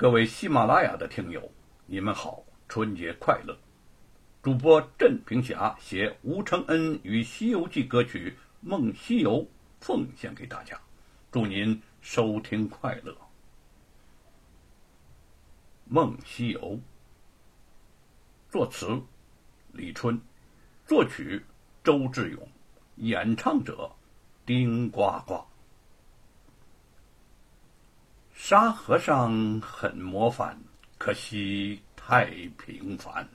各位喜马拉雅的听友，你们好，春节快乐！主播镇平侠携吴承恩与《西游记》歌曲《梦西游》奉献给大家，祝您收听快乐。《梦西游》作词李春，作曲周志勇，演唱者丁呱呱。沙和尚很模范，可惜太平凡。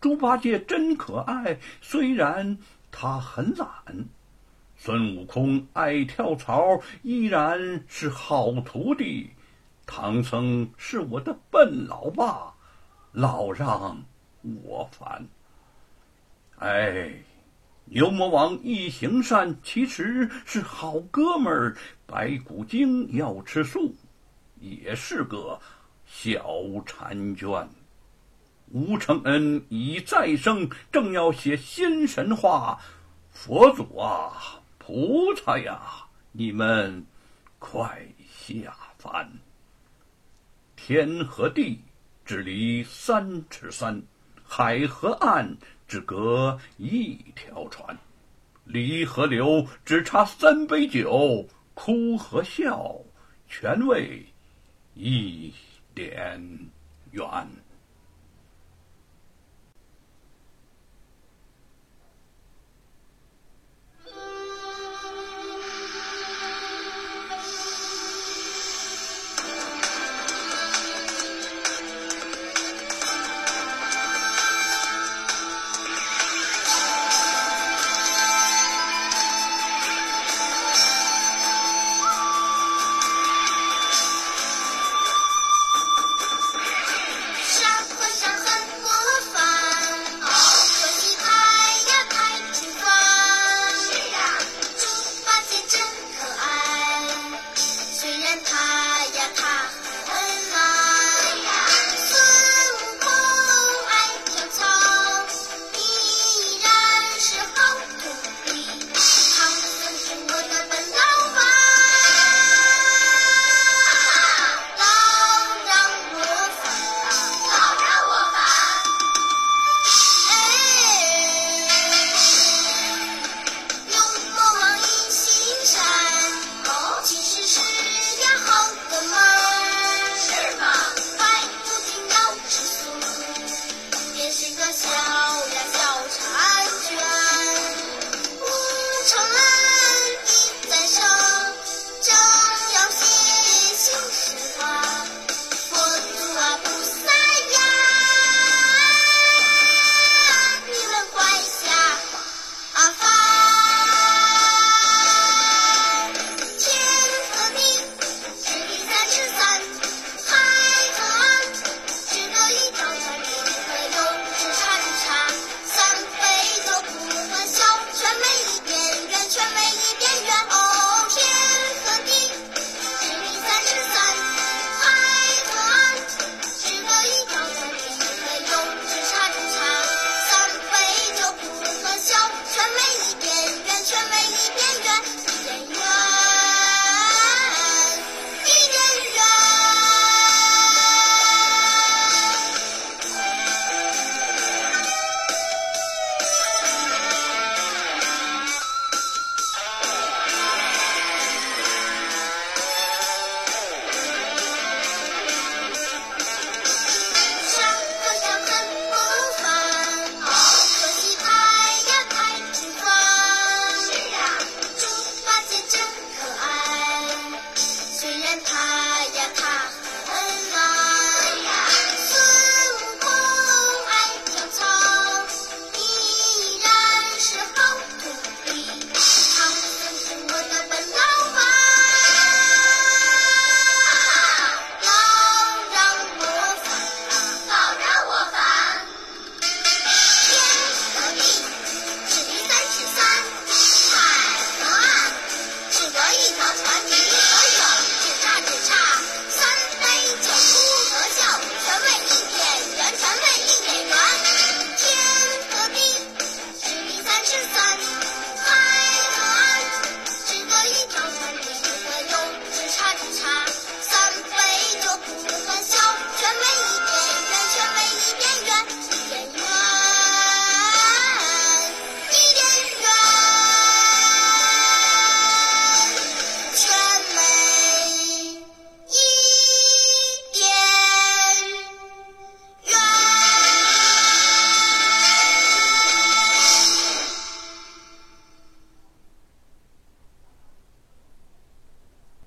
猪八戒真可爱，虽然他很懒。孙悟空爱跳槽，依然是好徒弟。唐僧是我的笨老爸，老让我烦。哎，牛魔王一行善，其实是好哥们儿。白骨精要吃素。也是个小婵娟。吴承恩已再生，正要写新神话。佛祖啊，菩萨呀，你们快下凡！天和地只离三尺三，海和岸只隔一条船，离和流只差三杯酒，哭和笑全为。Ich, den Johann.